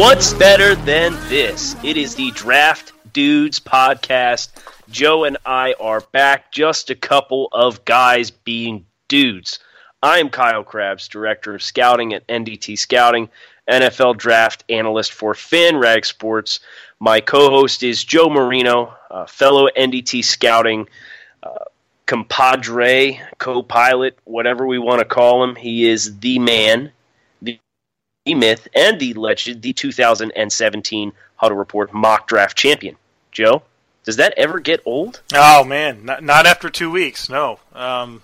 What's better than this? It is the Draft Dudes podcast. Joe and I are back, just a couple of guys being dudes. I'm Kyle Crabbs, Director of Scouting at NDT Scouting, NFL Draft Analyst for FanRag Sports. My co host is Joe Marino, fellow NDT Scouting uh, compadre, co pilot, whatever we want to call him. He is the man, myth, and the legend, the 2017 Huddle Report mock draft champion. Joe, does that ever get old? Oh man, not, not after two weeks. No, um,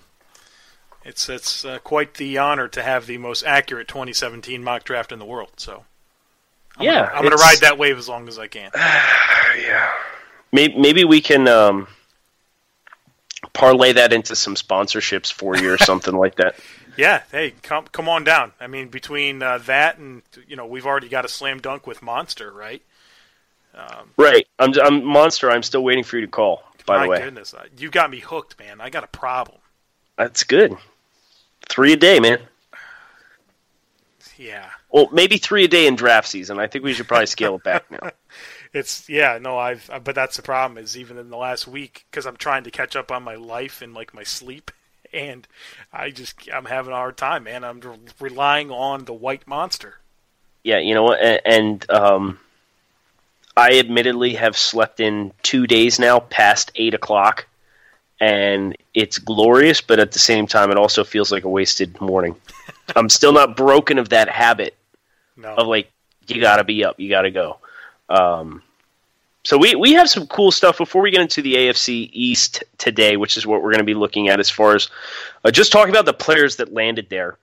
it's it's uh, quite the honor to have the most accurate 2017 mock draft in the world. So, I'm yeah, gonna, I'm going to ride that wave as long as I can. yeah, maybe, maybe we can um, parlay that into some sponsorships for you or something like that. Yeah, hey, come come on down. I mean, between uh, that and you know, we've already got a slam dunk with Monster, right? Um, right. I'm, I'm Monster. I'm still waiting for you to call. By the way, goodness, uh, you got me hooked, man. I got a problem. that's good. Three a day, man. Yeah, Well, maybe three a day in draft season. I think we should probably scale it back now. it's yeah. No, I've uh, but that's the problem is even in the last week because I'm trying to catch up on my life and like my sleep, and I just I'm having a hard time, man. I'm relying on the white monster. Yeah, you know what? And, and um, I admittedly have slept in two days now, past eight o'clock, and it's glorious. But at the same time, it also feels like a wasted morning. I'm still not broken of that habit No, of like you got to be up, you got to go. Um, so we we have some cool stuff before we get into the AFC East today, which is what we're going to be looking at as far as uh, just talking about the players that landed there.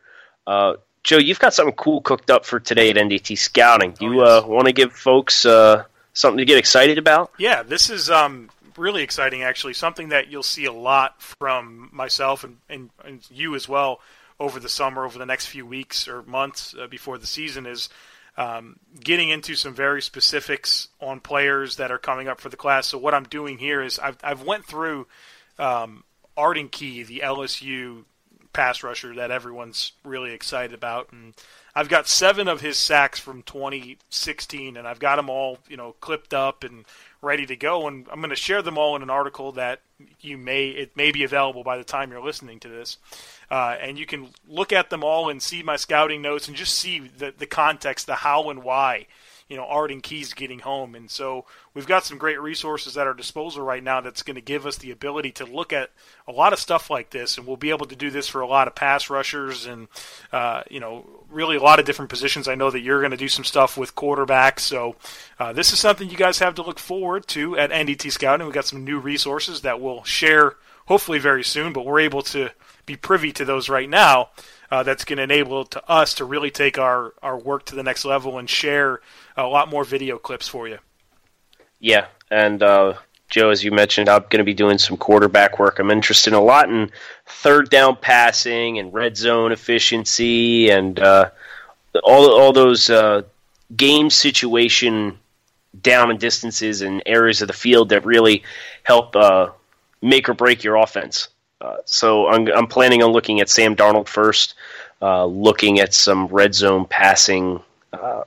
Uh, Joe, you've got something cool cooked up for today at NDT Scouting. Do you Oh, uh, want to give folks uh, something to get excited about? Yeah, this is um, really exciting, actually. Something that you'll see a lot from myself and, and, and you as well over the summer, over the next few weeks or months uh, before the season is um, getting into some very specifics on players that are coming up for the class. So what I'm doing here is I've, I've went through um, Arden Key, the LSU pass rusher that everyone's really excited about, and I've got seven of his sacks from 2016, and I've got them all, you know, clipped up and ready to go. And I'm going to share them all in an article that you may it may be available by the time you're listening to this, uh, and you can look at them all and see my scouting notes and just see the the context, the how and why you know Arden Keys getting home, and so we've got some great resources at our disposal right now that's going to give us the ability to look at a lot of stuff like this, and we'll be able to do this for a lot of pass rushers and uh, you know really a lot of different positions. I know that you're going to do some stuff with quarterbacks, so uh, this is something you guys have to look forward to at NDT Scouting. We've got some new resources that we'll share hopefully very soon, but we're able to be privy to those right now. Uh, that's going to enable to us to really take our, our work to the next level and share a lot more video clips for you. Yeah, and uh, Joe, as you mentioned, I'm going to be doing some quarterback work. I'm interested in a lot in third down passing and red zone efficiency and uh, all all those uh, game situation down and distances and areas of the field that really help uh, make or break your offense. Uh, so I'm, I'm, planning on looking at Sam Darnold first, uh, looking at some red zone passing uh,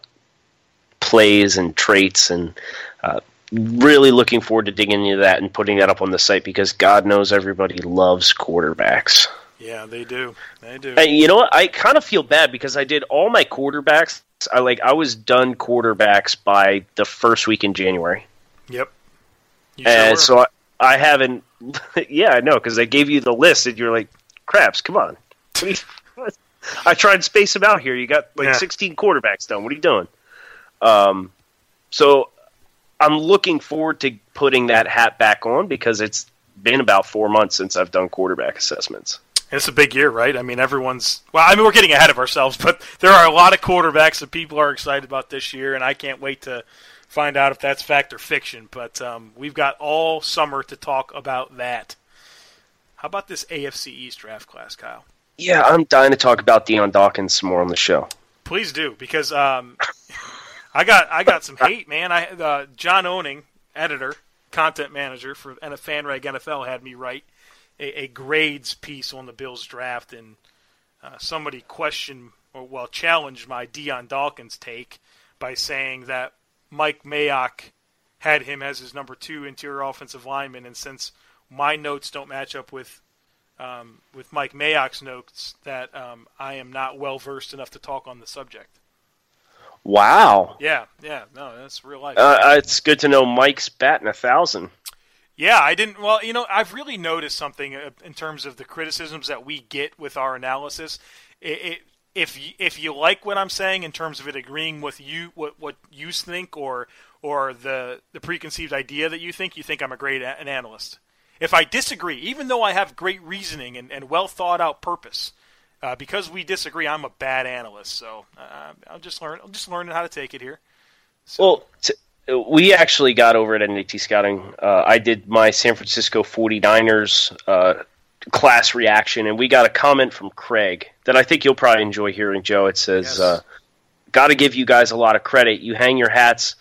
plays and traits, and uh, really looking forward to digging into that and putting that up on the site because God knows everybody loves quarterbacks. Yeah, they do. They do. And you know what? I kind of feel bad because I did all my quarterbacks. I like I was done quarterbacks by the first week in January. Yep. and so I, I haven't. yeah, I know because I gave you the list and you're like, "Crabbs, come on." I tried to space them out here. You got like yeah. 16 quarterbacks done. What are you doing? Um, so I'm looking forward to putting that hat back on because it's been about four months since I've done quarterback assessments. it's a big year, right? I mean, everyone's. Well, I mean, we're getting ahead of ourselves, but there are a lot of quarterbacks that people are excited about this year, and I can't wait to find out if that's fact or fiction. But um, we've got all summer to talk about that. How about this AFC East draft class, Kyle? Yeah, I'm dying to talk about Dion Dawkins some more on the show. Please do, because um, I got I got some hate, man. I uh, John Owning, editor, content manager for and a FanRag NFL, had me write a, a grades piece on the Bills draft, and uh, somebody questioned or well challenged my Dion Dawkins take by saying that Mike Mayock had him as his number two interior offensive lineman, and since my notes don't match up with um, with Mike Mayock's notes, that um, I am not well versed enough to talk on the subject. Wow. Yeah, yeah, no, that's real life. Uh, uh, it's good to know Mike's batting a thousand. Yeah, I didn't. Well, you know, I've really noticed something uh, in terms of the criticisms that we get with our analysis. It, it if you, if you like what I'm saying in terms of it agreeing with you what what you think or or the the preconceived idea that you think, you think I'm a great a- an analyst. If I disagree, even though I have great reasoning and, and well thought out purpose, uh, because we disagree, I'm a bad analyst. So uh, I'll just learn. I'm just learning how to take it here. So. Well, t- we actually got over at NDT Scouting. Uh, I did my San Francisco 49ers uh, class reaction, and we got a comment from Craig that I think you'll probably enjoy hearing, Joe. It says, yes. uh, "Got to give you guys a lot of credit. You hang your hats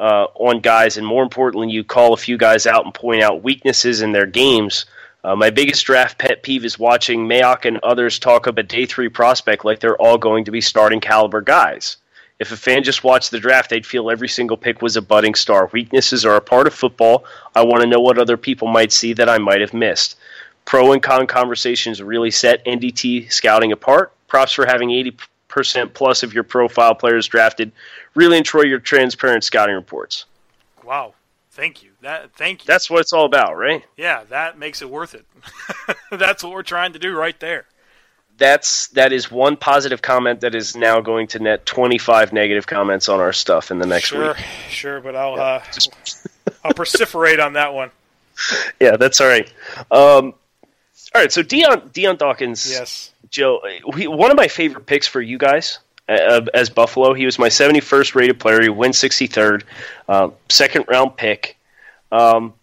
uh, on guys, and more importantly, you call a few guys out and point out weaknesses in their games." Uh, my biggest draft pet peeve is watching Mayock and others talk of a day three prospect like they're all going to be starting caliber guys. If a fan just watched the draft, they'd feel every single pick was a budding star. Weaknesses are a part of football. I want to know what other people might see that I might have missed pro and con conversations really set NDT scouting apart. Props for having 80% plus of your profile players drafted. Really enjoy your transparent scouting reports. Wow. Thank you. That thank you. That's what it's all about, right? Yeah, that makes it worth it. That's what we're trying to do right there. That's that is one positive comment that is now going to net 25 negative comments on our stuff in the next sure, week. Sure, sure, but I'll yeah. uh, I'll perseverate on that one. Yeah, that's all right. Um, all right, so Dion Dion Dawkins. Yes, Joe. He, one of my favorite picks for you guys uh, as Buffalo. He was my 71st rated player. He went 63rd, uh, second round pick. Um,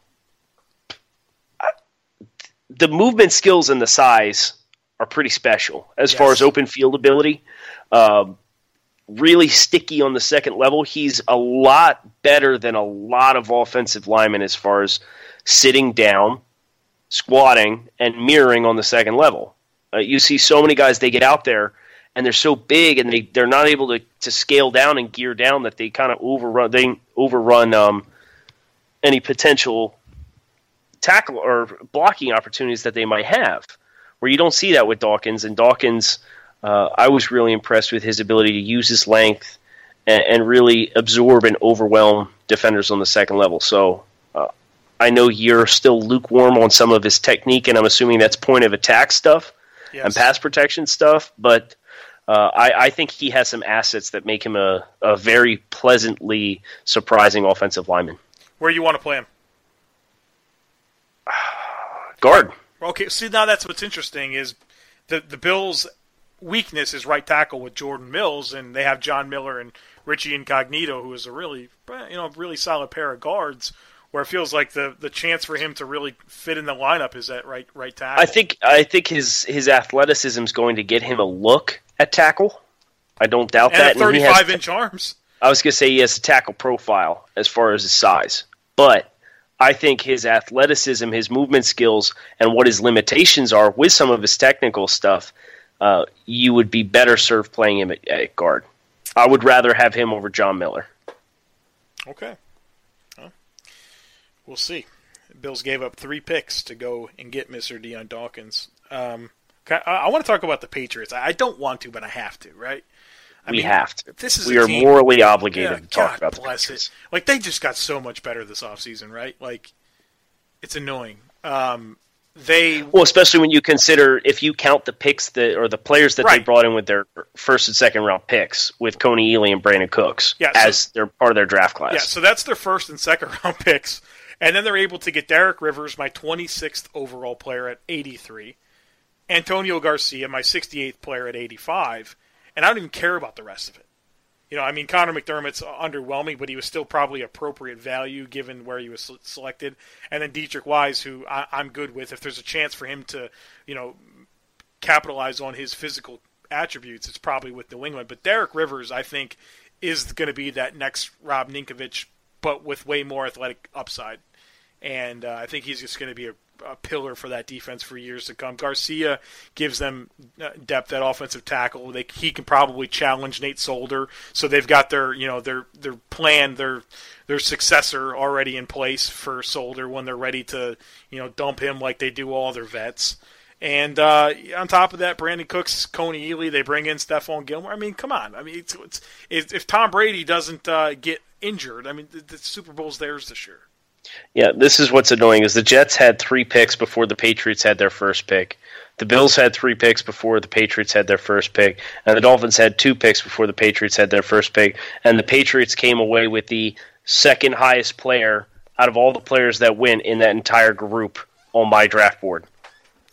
the movement skills and the size are pretty special as yes. far as open field ability. Um, really sticky on the second level. He's a lot better than a lot of offensive linemen as far as sitting down squatting and mirroring on the second level. Uh, you see so many guys they get out there and they're so big and they they're not able to, to scale down and gear down that they kind of overrun they overrun um, any potential tackle or blocking opportunities that they might have. Where you don't see that with Dawkins and Dawkins, uh, I was really impressed with his ability to use his length and, and really absorb and overwhelm defenders on the second level. So uh, I know you're still lukewarm on some of his technique, and I'm assuming that's point of attack stuff Yes. and pass protection stuff. But uh, I, I think he has some assets that make him a, a very pleasantly surprising offensive lineman. Where you want to play him? Guard. Okay, see now that's what's interesting is the the Bills' weakness is right tackle with Jordan Mills, and they have John Miller and Richie Incognito, who is a really eh, you know really solid pair of guards. Where it feels like the, the chance for him to really fit in the lineup is at right right tackle. I think I think his his athleticism is going to get him a look at tackle. I don't doubt and that. and 35 inch arms. I was going to say he has a tackle profile as far as his size, but I think his athleticism, his movement skills, and what his limitations are with some of his technical stuff, uh, you would be better served playing him at, at guard. I would rather have him over John Miller. Okay. Well, we'll see. Bills gave up three picks to go and get Mr. Dion Dawkins. Um, I, I want to talk about the Patriots. I I don't want to, but I have to, right? I we mean, have to. This is we are team- morally obligated Yeah, to talk God about the bless Patriots. it. Like they just got so much better this offseason, right? Like it's annoying. Um, they Well, especially when you consider if you count the picks that or the players that they brought in with their first and second round picks with Kony Ealy and Brandin Cooks Yeah, so- as they're part of their draft class. Yeah, so that's their first and second round picks. And then they're able to get Derek Rivers, my 26th overall player at 83, Antonio Garcia, my 68th player at 85, and I don't even care about the rest of it. You know, I mean, Connor McDermott's underwhelming, but he was still probably appropriate value given where he was selected. And then Deatrich Wise, who I, I'm good with. If there's a chance for him to, you know, capitalize on his physical attributes, it's probably with New England. But Derek Rivers, I think, is going to be that next Rob Ninkovich, but with way more athletic upside. And uh, I think he's just going to be a, a pillar for that defense for years to come. Garcia gives them uh, depth at offensive tackle. They, he can probably challenge Nate Solder, so they've got their you know their their plan, their their successor already in place for Solder when they're ready to you know dump him like they do all their vets. And uh, on top of that, Brandin Cooks, Kony Ealy, they bring in Stephon Gilmore. I mean, come on. I mean, it's, it's, if, Tom Brady doesn't uh, get injured, I mean, the, the Super Bowl's theirs this year. Yeah, this is what's annoying is the Jets had three picks before the Patriots had their first pick. The Bills had three picks before the Patriots had their first pick, and the Dolphins had two picks before the Patriots had their first pick, and the Patriots came away with the second highest player out of all the players that went in that entire group on my draft board.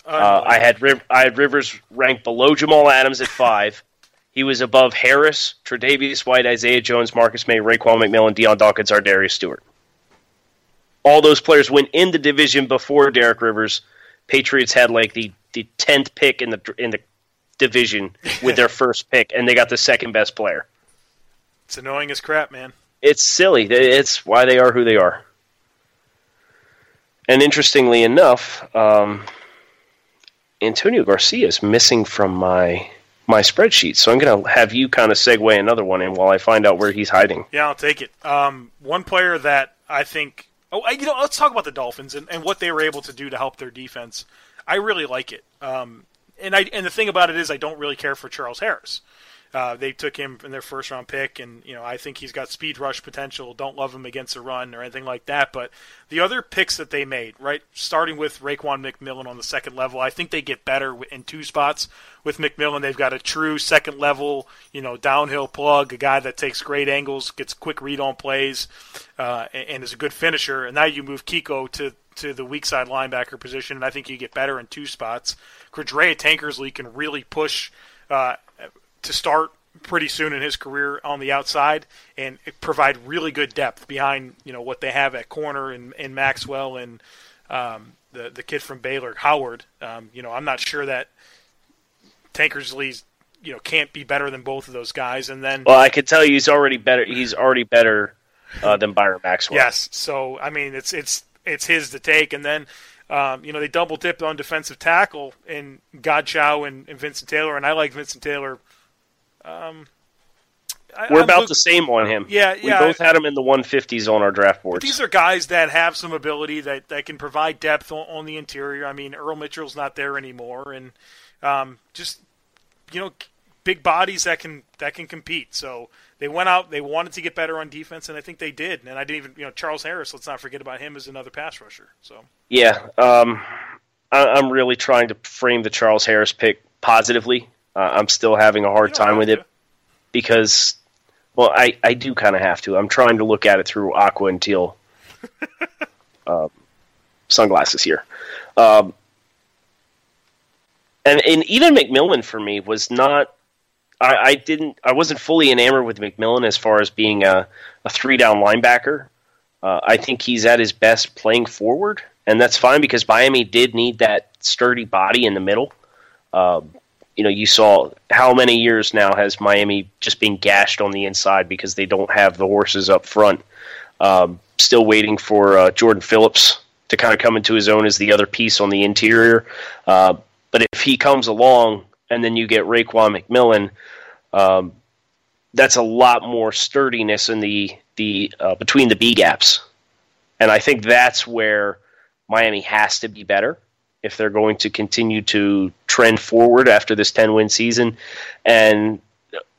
Uh, I had Riv- I had Rivers ranked below Jamal Adams at five. He was above Harris, Tre'Davious White, Isaiah Jones, Marcus Maye, Raekwon McMillan, Dion Dawkins, ArDarius Stewart. All those players went in the division before Derek Rivers. Patriots had like the the tenth pick in the in the division with their first pick, and they got the second best player. It's annoying as crap, man. It's silly. It's why they are who they are. And interestingly enough, um, Antonio Garcia is missing from my my spreadsheet, so I'm going to have you kind of segue another one in while I find out where he's hiding. Yeah, I'll take it. Um, one player that I think. Oh, you know, let's talk about the Dolphins and, and what they were able to do to help their defense. I really like it. Um, and I and the thing about it is, I don't really care for Charles Harris. Uh, they took him in their first round pick, and you know I think he's got speed rush potential. Don't love him against the run or anything like that. But the other picks that they made, right, starting with Raekwon McMillan on the second level, I think they get better in two spots with McMillan. They've got a true second level, you know, downhill plug, a guy that takes great angles, gets quick read on plays, uh, and, and is a good finisher. And now you move Kiko to to the weak side linebacker position, and I think you get better in two spots. Cordrea Tankersley can really push uh, to start pretty soon in his career on the outside and provide really good depth behind you know what they have at corner and, and Maxwell and um, the the kid from Baylor Howard. Um, you know I'm not sure that Tankersley's you know can't be better than both of those guys. And then Well, I can tell you he's already better. He's already better uh, than Byron Maxwell. Yes. So I mean, it's it's it's his to take, and then um, you know they double dipped on defensive tackle in Godchaux and, and Vincent Taylor, and I like Vincent Taylor. Um, I, We're I'm about look- the same on him. Yeah, We yeah. both had him in the 150s on our draft boards. These are guys that have some ability that, that can provide depth on, on the interior. I mean, Earl Mitchell's not there anymore, and um, just you know, big bodies that can that can compete. So they went out, they wanted to get better on defense, and I think they did. And I didn't even, you know, Charles Harris. Let's not forget about him as another pass rusher. So yeah, um, I, am really trying to frame the Charles Harris pick positively. Uh, I'm still having a hard time with to. it because, well, I I do kind of have to. I'm trying to look at it through aqua and teal uh, sunglasses here. Um, and and even McMillan for me was not. I, I, didn't. I wasn't fully enamored with McMillan as far as being a, a three down linebacker. Uh, I think he's at his best playing forward, and that's fine because Miami did need that sturdy body in the middle. Uh, you know, you saw how many years now has Miami just been gashed on the inside because they don't have the horses up front. Um, still waiting for uh, Jordan Phillips to kind of come into his own as the other piece on the interior. Uh, but if he comes along and then you get Raekwon McMillan, um, that's a lot more sturdiness in the the uh, between the B gaps, and I think that's where Miami has to be better if they're going to continue to trend forward after this ten win season. And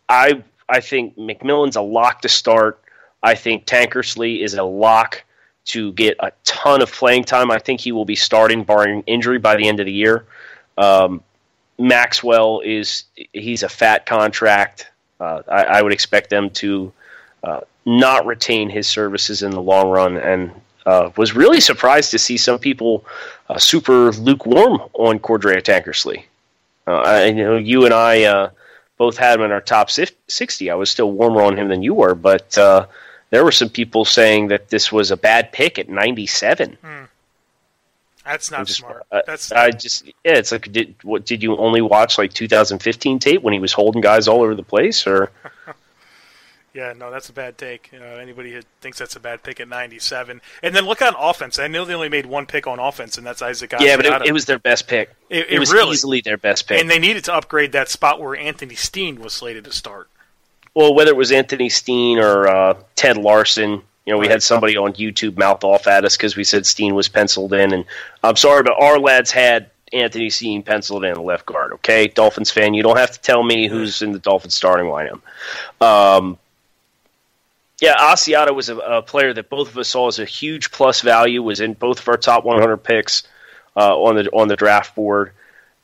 I I think McMillan's a lock to start. I think Tankersley is a lock to get a ton of playing time. I think he will be starting, barring injury, by the end of the year. Um, Maxwell is he's a fat contract. Uh, I, I, would expect them to uh, not retain his services in the long run, and uh, was really surprised to see some people uh, super lukewarm on Cordrea Tankersley. Uh, I, you know, you and I uh, both had him in our top sixty. I was still warmer on him than you were, but there were some people saying that this was a bad pick at ninety-seven. Mm. That's not just, smart. Uh, That's I just yeah. It's like did what did you only watch like 2015 tape when he was holding guys all over the place or? Yeah, no, that's a bad take. Uh, anybody who thinks that's a bad pick at 97, and then look on offense. I know they only made one pick on offense, and that's Isaac. Yeah, but it, it, was their best pick. It, it, it was really, easily their best pick, and they needed to upgrade that spot where Anthony Steen was slated to start. Well, whether it was Anthony Steen or uh, Ted Larsen, you know, we had somebody on YouTube mouth off at us because we said Steen was penciled in, and I'm sorry, but Ourlads had Anthony Steen penciled in the left guard. Okay, Dolphins fan, you don't have to tell me who's in the Dolphins starting lineup. Um, yeah, Asiata was a, a, player that both of us saw as a huge plus value. Was in both of our top 100 picks uh, on the on the draft board,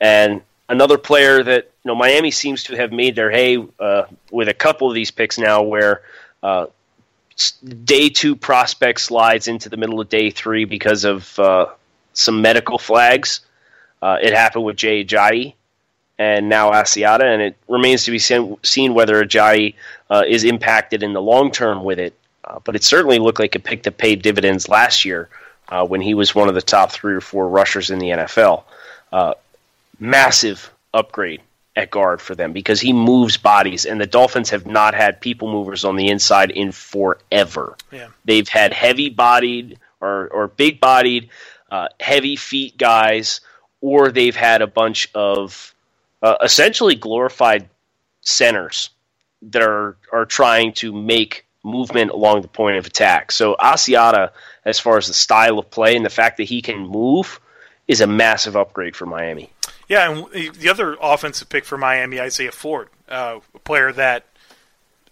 and another player that you know Miami seems to have made their hay uh, with a couple of these picks now, where uh, day two prospect slides into the middle of day three because of uh, some medical flags. Uh, it happened with Jay Ajayi and now Asiata, and it remains to be seen, seen whether Ajayi uh, is impacted in the long term with it. Uh, but it certainly looked like it picked up paid dividends last year uh, when he was one of the top three or four rushers in the NFL. Uh, massive upgrade at guard for them because he moves bodies, and the Dolphins have not had people movers on the inside in forever. Yeah. They've had heavy bodied or, or big bodied, uh, heavy feet guys, or they've had a bunch of uh, essentially glorified centers that are, are trying to make movement along the point of attack. So Asiata, as far as the style of play and the fact that he can move, is a massive upgrade for Miami. Yeah, and the other offensive pick for Miami, Isaiah Ford, uh, a player that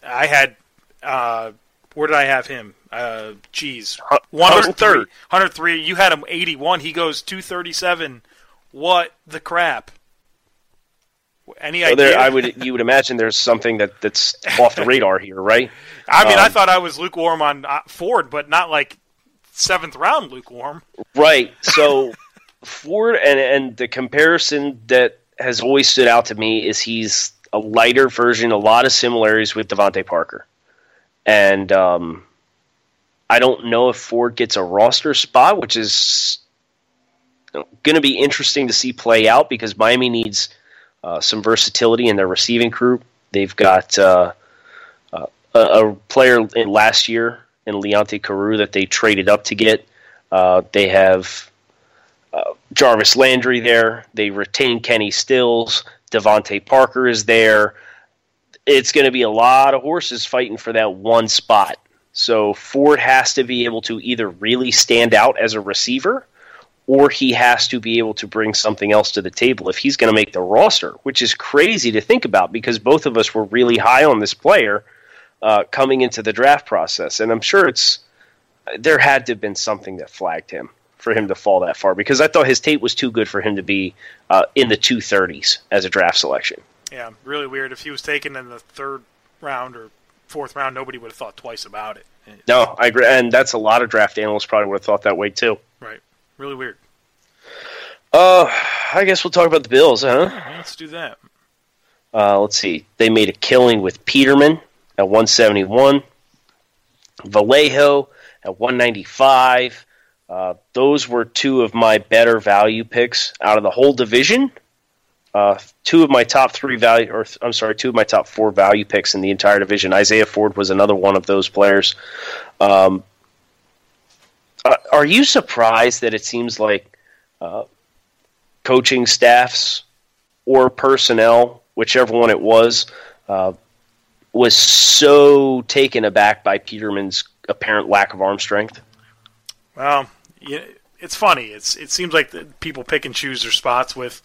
I had. Uh, where did I have him? Uh, geez, 103. 103. You had him 81. He goes 237. What the crap? Any idea? there, I would you would imagine there's something that, that's off the radar here, right? I mean, um, I thought I was lukewarm on uh, Ford, but not like seventh round lukewarm. Right. So Ford and and the comparison that has always stood out to me is he's a lighter version, a lot of similarities with DeVante Parker, and um, I don't know if Ford gets a roster spot, which is going to be interesting to see play out because Miami needs uh, some versatility in their receiving group. They've got uh, uh, a, player in last year in Leonte Carroo that they traded up to get. Uh, they have uh, Jarvis Landry there. They retain Kenny Stills. DeVante Parker is there. It's going to be a lot of horses fighting for that one spot. So Ford has to be able to either really stand out as a receiver or he has to be able to bring something else to the table if he's going to make the roster, which is crazy to think about because both of us were really high on this player uh, coming into the draft process, and I'm sure it's there had to have been something that flagged him for him to fall that far because I thought his tape was too good for him to be uh, in the 230s as a draft selection. Yeah, really weird. If he was taken in the third round or fourth round, nobody would have thought twice about it. No, I agree, and that's a lot of draft analysts probably would have thought that way too. Really weird. Uh, I guess we'll talk about the Bills, huh? Let's do that. Uh, let's see. They made a killing with Peterman at 171, Vallejo at 195. Uh, those were two of my better value picks out of the whole division. Uh, two of my top three value, or I'm sorry, two of my top four value picks in the entire division. Isaiah Ford was another one of those players. Um, uh, are you surprised that it seems like uh, coaching staffs or personnel, whichever one it was, uh, was so taken aback by Peterman's apparent lack of arm strength? Well, it's funny. It's it seems like people pick and choose their spots with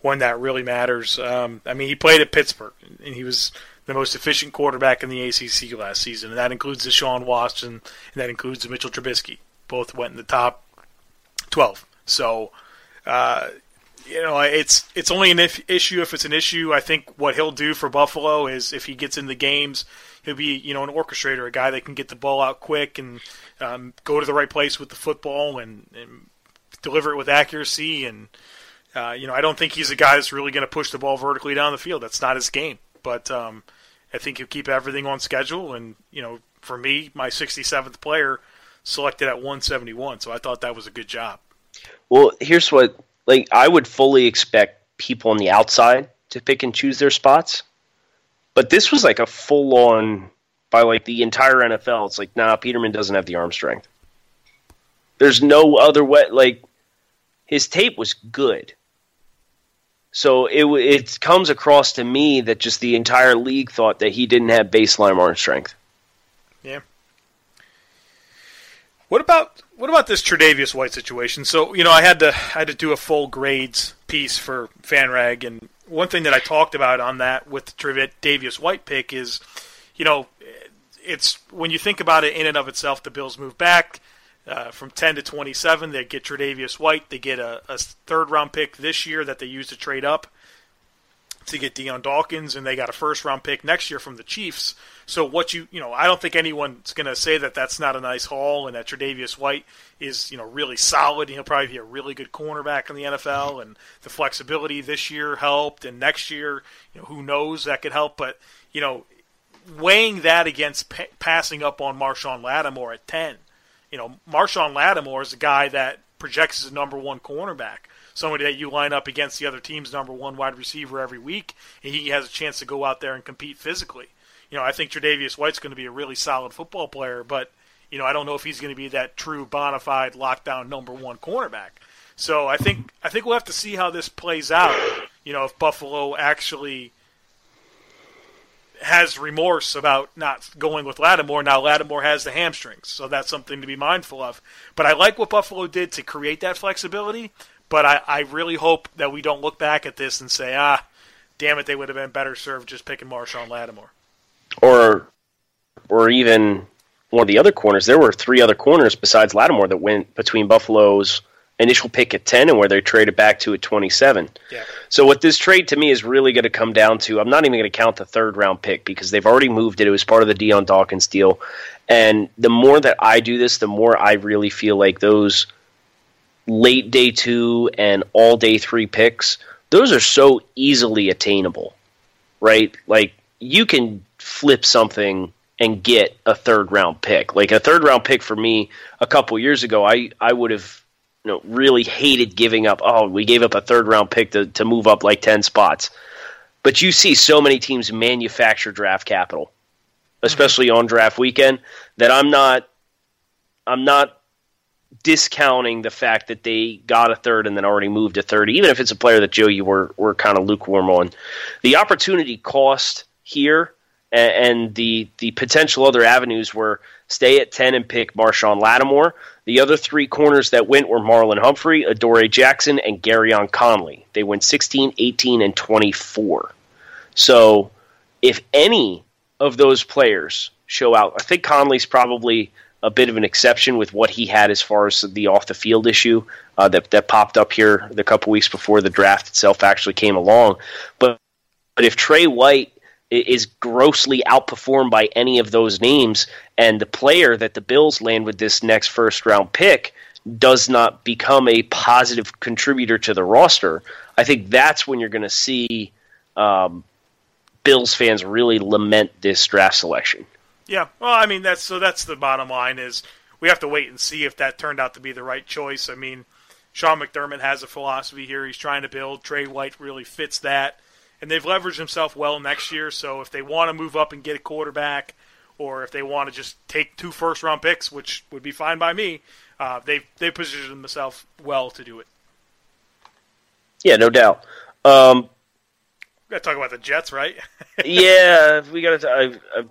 one that really matters. Um, I mean, he played at Pittsburgh, and he was the most efficient quarterback in the ACC last season, and that includes Deshaun Watson, and that includes the Mitchell Trubisky. Both went in the top twelve. So, uh, you know, it's it's only an if, issue if it's an issue. I think what he'll do for Buffalo is if he gets in the games, he'll be you know an orchestrator, a guy that can get the ball out quick and um, go to the right place with the football and, and deliver it with accuracy. And uh, you know, I don't think he's a guy that's really going to push the ball vertically down the field. That's not his game. But um, I think he'll keep everything on schedule. And you know, for me, my 67th player selected at 171, so I thought that was a good job. Well, here's what like I would fully expect people on the outside to pick and choose their spots. But this was like a full on by like the entire NFL. It's like, nah, Peterman doesn't have the arm strength. There's no other way. Like his tape was good. So it it comes across to me that just the entire league thought that he didn't have baseline arm strength. Yeah. What about what about this Tre'Davious White situation? So you know, I had to I had to do a full grades piece for FanRag, and one thing that I talked about on that with the Tre'Davious White pick is, you know, it's when you think about it in and of itself, the Bills move back uh, from 10 to 27. They get Tre'Davious White. They get a, a third round pick this year that they use to trade up to get Dion Dawkins, and they got a first round pick next year from the Chiefs. So what you you know, I don't think anyone's going to say that that's not a nice haul, and that Tre'Davious White is you know really solid. He'll probably be a really good cornerback in the NFL, and the flexibility this year helped, and next year, you know, who knows that could help. But you know, weighing that against pa- passing up on Marshon Lattimore at ten, you know, Marshon Lattimore is a guy that projects as a number one cornerback somebody that you line up against the other team's number one wide receiver every week, and he has a chance to go out there and compete physically you know, I think Tre'Davious White's going to be a really solid football player, but you know, I don't know if he's going to be that true bona fide lockdown number one cornerback. So I think I think we'll have to see how this plays out. You know, if Buffalo actually has remorse about not going with Lattimore. Now Lattimore has the hamstrings, so that's something to be mindful of. But I like what Buffalo did to create that flexibility. But I, I really hope that we don't look back at this and say, ah, damn it, they would have been better served just picking Marshon Lattimore or or even one of the other corners. There were three other corners besides Lattimore that went between Buffalo's initial pick at 10 and where they traded back to at 27. Yeah. So what this trade to me is really going to come down to, I'm not even going to count the third round pick because they've already moved it. It was part of the Dion Dawkins deal. And the more that I do this, the more I really feel like those late day two and all day three picks, those are so easily attainable, right? Like you can flip something and get a third round pick. Like a third round pick for me a couple years ago, I, I would have you know really hated giving up. Oh, we gave up a third round pick to, to move up like ten spots. But you see so many teams manufacture draft capital, especially on draft weekend, that I'm not I'm not discounting the fact that they got a third and then already moved a third, even if it's a player that Joe you were were kind of lukewarm on. The opportunity cost here and, the the potential other avenues were stay at ten and pick Marshon Lattimore. The other three corners that went were Marlon Humphrey, Adoree Jackson, and Gareon Conley. They went 16, 18, and 24. So if any of those players show out, I think Conley's probably a bit of an exception with what he had as far as the off the field issue uh, that that popped up here the couple weeks before the draft itself actually came along. But but if Tre White is grossly outperformed by any of those names, and the player that the Bills land with this next first round pick does not become a positive contributor to the roster, I think that's when you're going to see um, Bills fans really lament this draft selection. Yeah, well, I mean that's so that's the bottom line is we have to wait and see if that turned out to be the right choice. I mean, Sean McDermott has a philosophy here he's trying to build. Tre White really fits that and they've leveraged themselves well next year. So if they want to move up and get a quarterback, or if they want to just take two first round picks, which would be fine by me, uh, they they positioned themselves well to do it. Yeah, no doubt. Um, we got to talk about the Jets, right? yeah, we got to. Uh,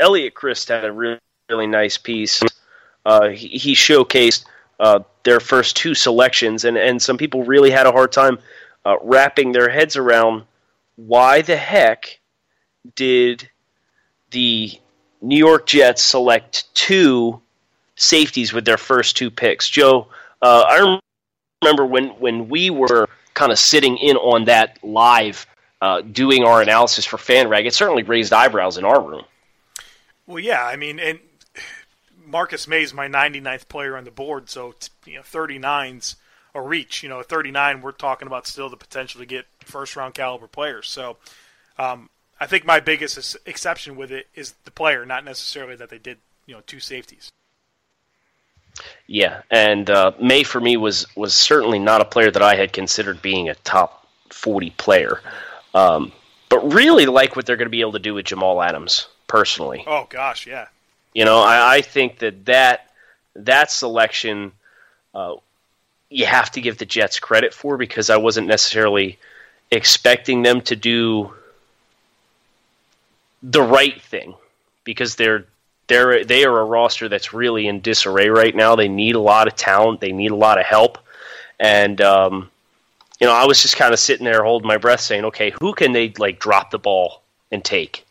Elliot Christ had a really, really nice piece. Uh, he, he, showcased uh, their first two selections, and, and some people really had a hard time uh, wrapping their heads around why the heck did the New York Jets select two safeties with their first two picks? Joe, uh, I remember when, when we were kind of sitting in on that live uh, doing our analysis for FanRag, it certainly raised eyebrows in our room. Well, yeah, I mean, and Marcus Maye is my 99th player on the board, so you know, 39's a reach. You know, 39, we're talking about still the potential to get first round caliber players. So um, I think my biggest exception with it is the player, not necessarily that they did you know two safeties. Yeah, and uh, Maye for me was was certainly not a player that I had considered being a top 40 player. Um, but really like what they're going to be able to do with Jamal Adams personally. Oh gosh, yeah. You know, I, I think that that that selection uh, you have to give the Jets credit for because I wasn't necessarily expecting them to do the right thing because they're they're they are a roster that's really in disarray right now. They need a lot of talent. They need a lot of help, and um, you know I was just kind of sitting there holding my breath, saying, "Okay, who can they like drop the ball and take?"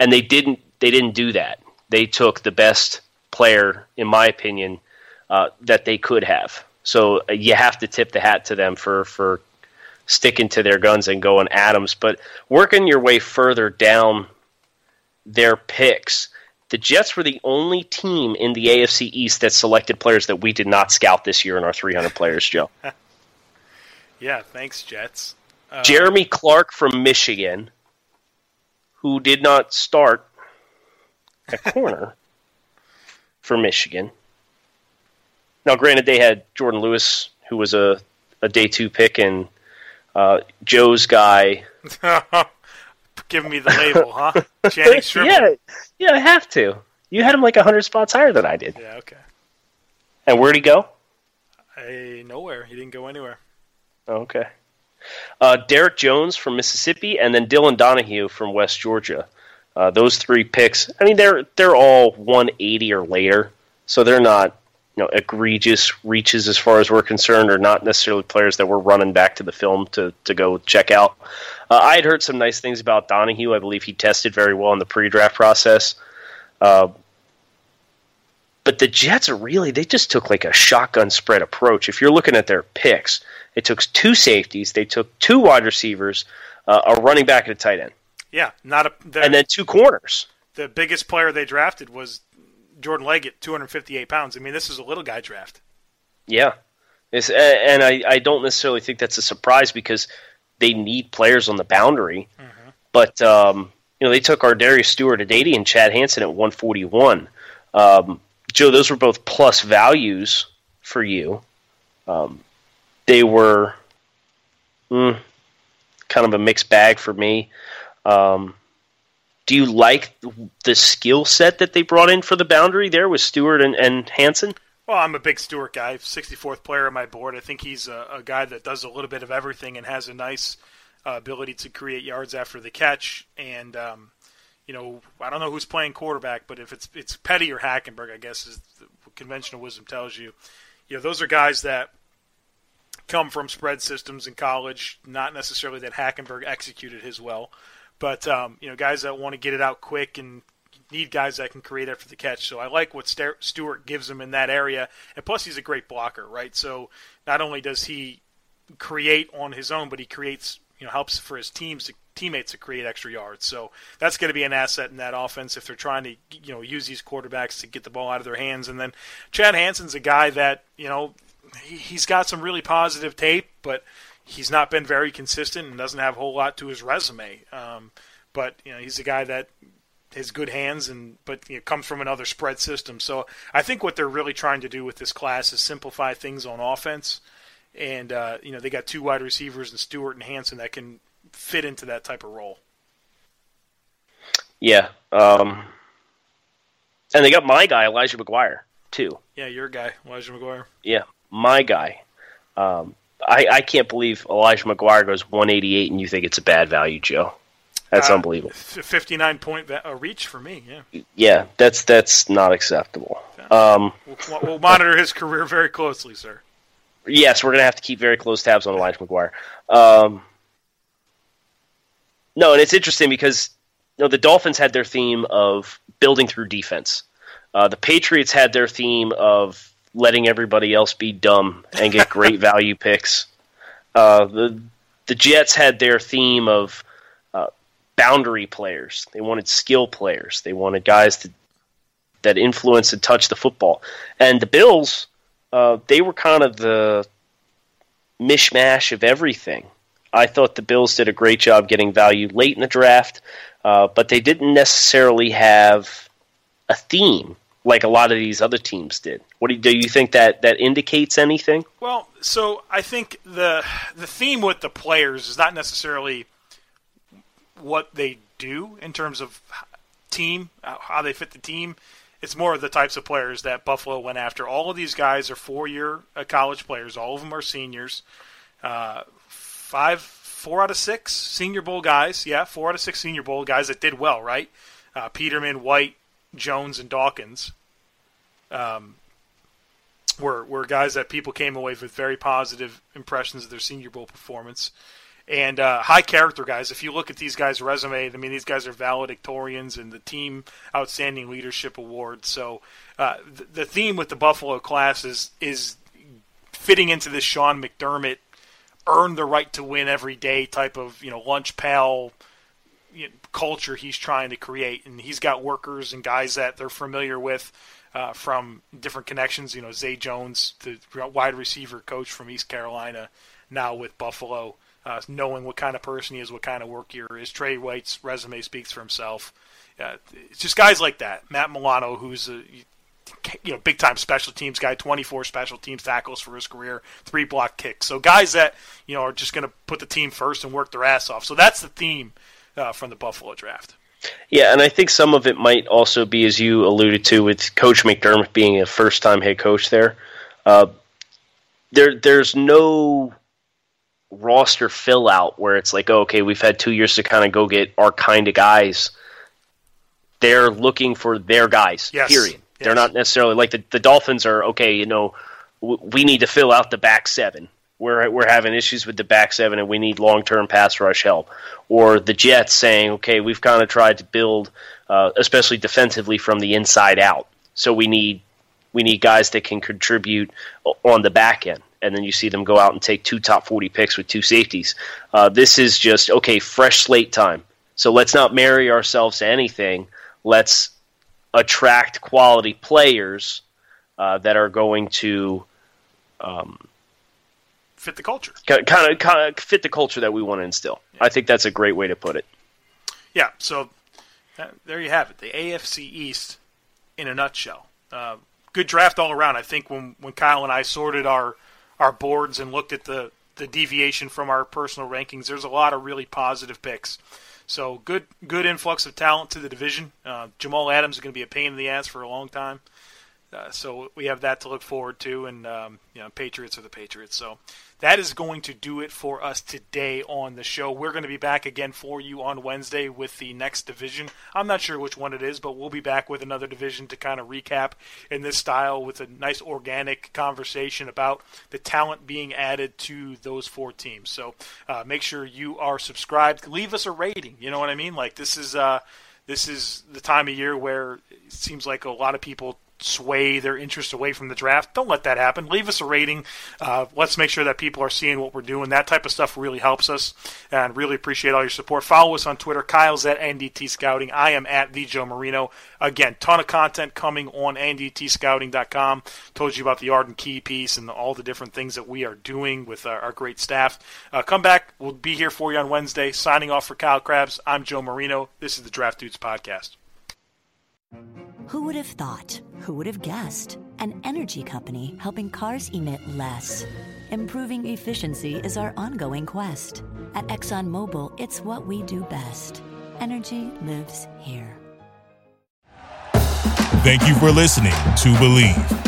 And they didn't. They didn't do that. They took the best player, in my opinion, uh, that they could have. So uh, you have to tip the hat to them for for sticking to their guns and going Adams. But working your way further down their picks, the Jets were the only team in the AFC East that selected players that we did not scout this year in our 300 players, Joe. yeah, thanks, Jets. Uh, Jeremy Clark from Michigan, who did not start at corner for Michigan. Now, granted, they had Jourdan Lewis, who was a, a day two pick, and uh, Joe's guy. Give me the label, huh? Channing yeah, yeah, I have to. You had him like hundred spots higher than I did. Yeah, okay. And where'd he go? I, nowhere. He didn't go anywhere. Okay. Uh, Derrick Jones from Mississippi, and then Dylan Donahue from West Georgia. Uh, those three picks. I mean, they're they're all 180 or later, so they're not you know egregious reaches as far as we're concerned, or not necessarily players that we're running back to the film to to go check out. Uh, I had heard some nice things about Donahue. I believe he tested very well in the pre-draft process. Uh, but the Jets are really they just took like a shotgun spread approach. If you're looking at their picks, it took two safeties, they took two wide receivers, uh, a running back and a tight end. Yeah, not a and then two corners. The biggest player they drafted was Jordan Leggett, 258 pounds. I mean, this is a little guy draft. Yeah. It's, and I, I don't necessarily think that's a surprise because they need players on the boundary. Mm-hmm. But, um, you know, they took ArDarius Stewart at 80 and Chad Hansen at 141. Um, Joe, those were both plus values for you. Um, they were mm, kind of a mixed bag for me. Um, do you like the skill set that they brought in for the boundary there with Stewart and, and Hansen? Well, I'm a big Stewart guy, 64th player on my board. I think he's a, a guy that does a little bit of everything and has a nice uh, ability to create yards after the catch. And um, you know, I don't know who's playing quarterback, but if it's it's Petty or Hackenberg, I guess is conventional wisdom tells you. You know, those are guys that come from spread systems in college, not necessarily that Hackenberg executed his well, but um, you know, guys that want to get it out quick and need guys that can create after the catch. So I like what Stewart gives him in that area, and plus he's a great blocker, right? So not only does he create on his own, but he creates, you know, helps for his teams teammates to create extra yards. So that's going to be an asset in that offense if they're trying to, you know, use these quarterbacks to get the ball out of their hands. And then Chad Hansen's a guy that, you know, he, he's got some really positive tape, but he's not been very consistent and doesn't have a whole lot to his resume. Um, but you know, he's a guy that has good hands and but you know, comes from another spread system. So I think what they're really trying to do with this class is simplify things on offense and uh, you know they got two wide receivers and Stewart and Hansen that can fit into that type of role. Yeah, um, and they got my guy Elijah McGuire too. Yeah, your guy Elijah McGuire. Yeah, my guy. Um, I, I can't believe Elijah McGuire goes 188 and you think it's a bad value, Joe. That's uh, unbelievable. 59 point va- uh, reach for me. Yeah. Yeah, that's that's not acceptable. Um, we'll, we'll monitor his career very closely, sir yes, we're going to have to keep very close tabs on Elijah McGuire. Um, no, and it's interesting because you know, the Dolphins had their theme of building through defense. Uh, the Patriots had their theme of letting everybody else be dumb and get great value picks. Uh, the the Jets had their theme of uh, boundary players. They wanted skill players. They wanted guys to, that influence and touch the football. And the Bills uh, they were kind of the mishmash of everything. I thought the Bills did a great job getting value late in the draft, uh, but they didn't necessarily have a theme like a lot of these other teams did. What do you, do you think that that indicates anything? Well, so I think the the theme with the players is not necessarily what they do in terms of team, how they fit the team it's more of the types of players that Buffalo went after. All of these guys are four-year uh, college players. All of them are seniors. Uh, five, four out of six Senior Bowl guys. Yeah, four out of six Senior Bowl guys that did well. Right? Uh, Peterman, White, Jones, and Dawkins. Um, were were guys that people came away with very positive impressions of their Senior Bowl performance and uh, high character guys. If you look at these guys' resume, I mean, these guys are valedictorians in the team outstanding leadership award. So uh, the, the theme with the Buffalo class is is fitting into this Sean McDermott earn the right to win every day type of you know lunch pail you know, culture he's trying to create, and he's got workers and guys that they're familiar with. Uh, from different connections, you know, Zay Jones, the wide receiver coach from East Carolina, now with Buffalo uh, knowing what kind of person he is, what kind of work he is. Tre White's resume speaks for himself. Uh, it's just guys like that. Matt Milano, who's a you know big time special teams guy, 24 special teams tackles for his career, three block kicks. So guys that you know are just going to put the team first and work their ass off. So that's the theme uh, from the Buffalo draft. Yeah, and I think some of it might also be, as you alluded to, with Coach McDermott being a first-time head coach there. Uh, there, there's no roster fill out where it's like, oh, okay, we've had two years to kind of go get our kind of guys. They're looking for their guys. Yes. Period. Yes. They're not necessarily like the, the Dolphins are okay. You know, w- we need to fill out the back seven. We're we're having issues with the back seven, and we need long term pass rush help. Or the Jets saying, okay, we've kind of tried to build, uh, especially defensively, from the inside out. So we need we need guys that can contribute on the back end and then you see them go out and take two top 40 picks with two safeties. Uh, this is just, okay, fresh slate time. So let's not marry ourselves to anything. Let's attract quality players uh, that are going to um, fit the culture. Kind of, kind of fit the culture that we want to instill. Yeah. I think that's a great way to put it. Yeah, so uh, there you have it. The AFC East in a nutshell. Uh, good draft all around. I think when, when Kyle and I sorted our – our boards and looked at the the deviation from our personal rankings, there's a lot of really positive picks. So good good influx of talent to the division. Uh, Jamal Adams is going to be a pain in the ass for a long time. Uh, so we have that to look forward to, and um, you know, Patriots are the Patriots. So that is going to do it for us today on the show. We're going to be back again for you on Wednesday with the next division. I'm not sure which one it is, but we'll be back with another division to kind of recap in this style with a nice organic conversation about the talent being added to those four teams. So uh, make sure you are subscribed. Leave us a rating. You know what I mean? Like this is. Uh, this is the time of year where it seems like a lot of people sway their interest away from the draft. Don't let that happen. Leave us a rating. Uh, let's make sure that people are seeing what we're doing. That type of stuff really helps us, and really appreciate all your support. Follow us on Twitter. Kyle's at NDT Scouting. I am at the Joe Marino. Again, ton of content coming on NDTScouting.com. Told you about the Arden Key piece and all the different things that we are doing with our, our great staff. Uh, come back. We'll be here for you on Wednesday. Signing off for Kyle Crabbs. I'm Joe Marino. This is the Draft Dudes Podcast. Who would have thought? Who would have guessed? An energy company helping cars emit less. Improving efficiency is our ongoing quest. At ExxonMobil, it's what we do best. Energy lives here. Thank you for listening to Bleav.